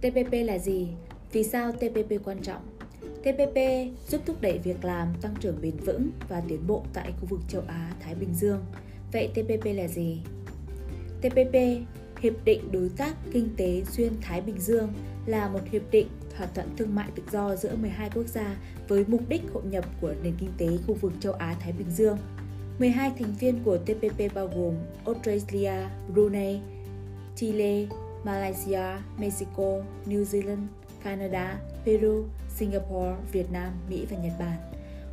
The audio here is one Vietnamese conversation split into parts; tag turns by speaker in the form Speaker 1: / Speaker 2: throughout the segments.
Speaker 1: TPP là gì? Vì sao TPP quan trọng? TPP giúp thúc đẩy việc làm, tăng trưởng bền vững và tiến bộ tại khu vực châu Á Thái Bình Dương. Vậy TPP là gì? TPP, Hiệp định Đối tác Kinh tế Xuyên Thái Bình Dương là một hiệp định thỏa thuận thương mại tự do giữa 12 quốc gia với mục đích hội nhập của nền kinh tế khu vực châu Á Thái Bình Dương. 12 thành viên của TPP bao gồm Australia, Brunei, Chile, Malaysia, Mexico, New Zealand, Canada, Peru, Singapore, Việt Nam, Mỹ và Nhật Bản.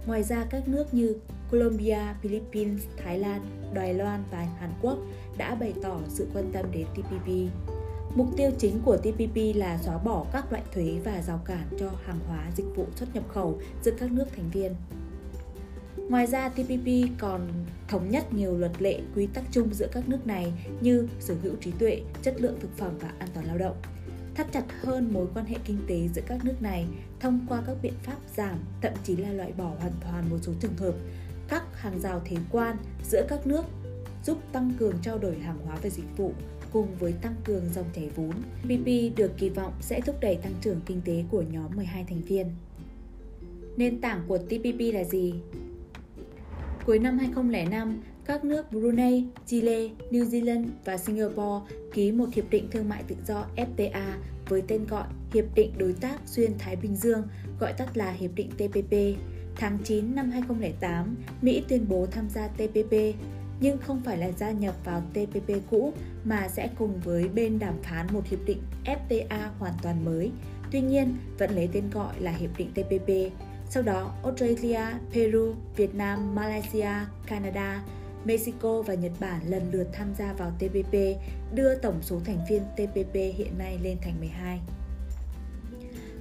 Speaker 1: Ngoài ra các nước như Colombia, Philippines, Thái Lan, Đài Loan và Hàn Quốc đã bày tỏ sự quan tâm đến TPP. Mục tiêu chính của TPP là xóa bỏ các loại thuế và rào cản cho hàng hóa dịch vụ xuất nhập khẩu giữa các nước thành viên. Ngoài ra, TPP còn thống nhất nhiều luật lệ quy tắc chung giữa các nước này như sở hữu trí tuệ, chất lượng thực phẩm và an toàn lao động. Thắt chặt hơn mối quan hệ kinh tế giữa các nước này thông qua các biện pháp giảm, thậm chí là loại bỏ hoàn toàn một số trường hợp các hàng rào thuế quan giữa các nước giúp tăng cường trao đổi hàng hóa và dịch vụ cùng với tăng cường dòng chảy vốn. TPP được kỳ vọng sẽ thúc đẩy tăng trưởng kinh tế của nhóm 12 thành viên. Nền tảng của TPP là gì? Cuối năm 2005, các nước Brunei, Chile, New Zealand và Singapore ký một hiệp định thương mại tự do FTA với tên gọi Hiệp định Đối tác Xuyên Thái Bình Dương, gọi tắt là Hiệp định TPP. Tháng 9 năm 2008, Mỹ tuyên bố tham gia TPP, nhưng không phải là gia nhập vào TPP cũ mà sẽ cùng với bên đàm phán một hiệp định FTA hoàn toàn mới. Tuy nhiên, vẫn lấy tên gọi là Hiệp định TPP. Sau đó, Australia, Peru, Việt Nam, Malaysia, Canada, Mexico và Nhật Bản lần lượt tham gia vào TPP, đưa tổng số thành viên TPP hiện nay lên thành 12.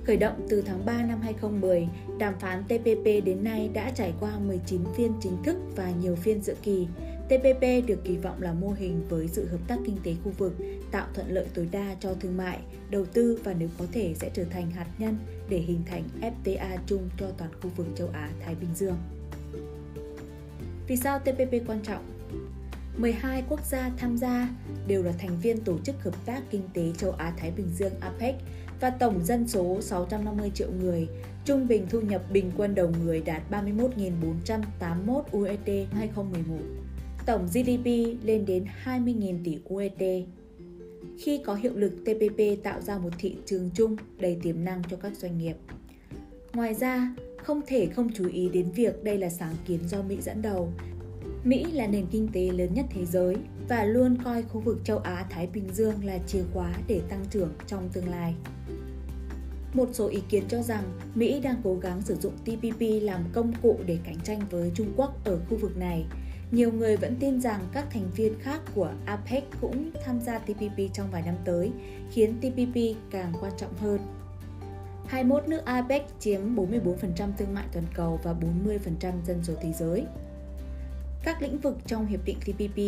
Speaker 1: Khởi động từ tháng 3 năm 2010, đàm phán TPP đến nay đã trải qua 19 phiên chính thức và nhiều phiên dự kỳ. TPP được kỳ vọng là mô hình với sự hợp tác kinh tế khu vực, tạo thuận lợi tối đa cho thương mại, đầu tư và nếu có thể sẽ trở thành hạt nhân để hình thành FTA chung cho toàn khu vực châu Á-Thái Bình Dương. Vì sao TPP quan trọng? 12 quốc gia tham gia đều là thành viên Tổ chức Hợp tác Kinh tế Châu Á-Thái Bình Dương APEC và tổng dân số 650 triệu người, trung bình thu nhập bình quân đầu người đạt 31.481 USD 2011. Tổng GDP lên đến 20.000 tỷ USD. Khi có hiệu lực, TPP tạo ra một thị trường chung đầy tiềm năng cho các doanh nghiệp. Ngoài ra, không thể không chú ý đến việc đây là sáng kiến do Mỹ dẫn đầu. Mỹ là nền kinh tế lớn nhất thế giới và luôn coi khu vực châu Á-Thái Bình Dương là chìa khóa để tăng trưởng trong tương lai. Một số ý kiến cho rằng Mỹ đang cố gắng sử dụng TPP làm công cụ để cạnh tranh với Trung Quốc ở khu vực này. Nhiều người vẫn tin rằng các thành viên khác của APEC cũng tham gia TPP trong vài năm tới, khiến TPP càng quan trọng hơn. 21 nước APEC chiếm 44% thương mại toàn cầu và 40% dân số thế giới. Các lĩnh vực trong hiệp định TPP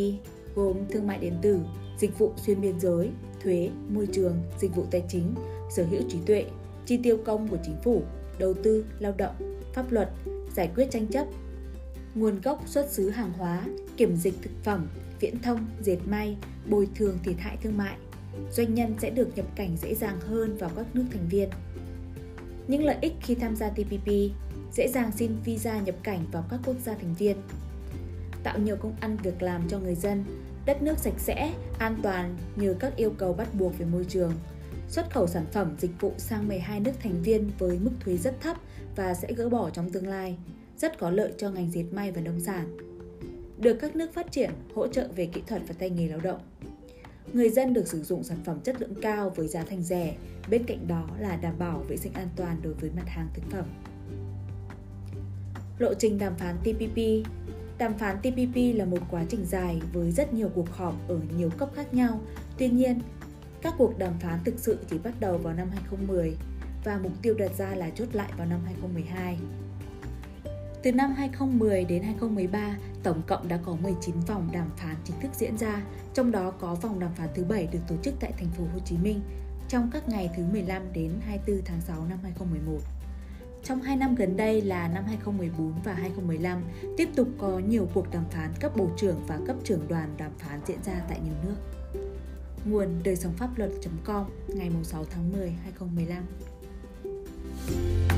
Speaker 1: gồm thương mại điện tử, dịch vụ xuyên biên giới, thuế, môi trường, dịch vụ tài chính, sở hữu trí tuệ, chi tiêu công của chính phủ, đầu tư, lao động, pháp luật, giải quyết tranh chấp, nguồn gốc xuất xứ hàng hóa, kiểm dịch thực phẩm, viễn thông, dệt may, bồi thường thiệt hại thương mại. Doanh nhân sẽ được nhập cảnh dễ dàng hơn vào các nước thành viên. Những lợi ích khi tham gia TPP dễ dàng xin visa nhập cảnh vào các quốc gia thành viên, tạo nhiều công ăn việc làm cho người dân, đất nước sạch sẽ, an toàn nhờ các yêu cầu bắt buộc về môi trường, xuất khẩu sản phẩm dịch vụ sang 12 nước thành viên với mức thuế rất thấp và sẽ gỡ bỏ trong tương lai, rất có lợi cho ngành dệt may và nông sản. Được các nước phát triển hỗ trợ về kỹ thuật và tay nghề lao động. Người dân được sử dụng sản phẩm chất lượng cao với giá thành rẻ, bên cạnh đó là đảm bảo vệ sinh an toàn đối với mặt hàng thực phẩm. Lộ trình đàm phán TPP Đàm phán TPP là một quá trình dài với rất nhiều cuộc họp ở nhiều cấp khác nhau. Tuy nhiên, các cuộc đàm phán thực sự chỉ bắt đầu vào năm 2010 và mục tiêu đặt ra là chốt lại vào năm 2012. Từ năm 2010 đến 2013, tổng cộng đã có 19 vòng đàm phán chính thức diễn ra, trong đó có vòng đàm phán thứ 7 được tổ chức tại thành phố Hồ Chí Minh trong các ngày thứ 15 đến 24 tháng 6 năm 2011 trong 2 năm gần đây là năm 2014 và 2015 tiếp tục có nhiều cuộc đàm phán cấp bộ trưởng và cấp trưởng đoàn đàm phán diễn ra tại nhiều nước. Nguồn đời sống pháp luật.com ngày 6 tháng 10, 2015.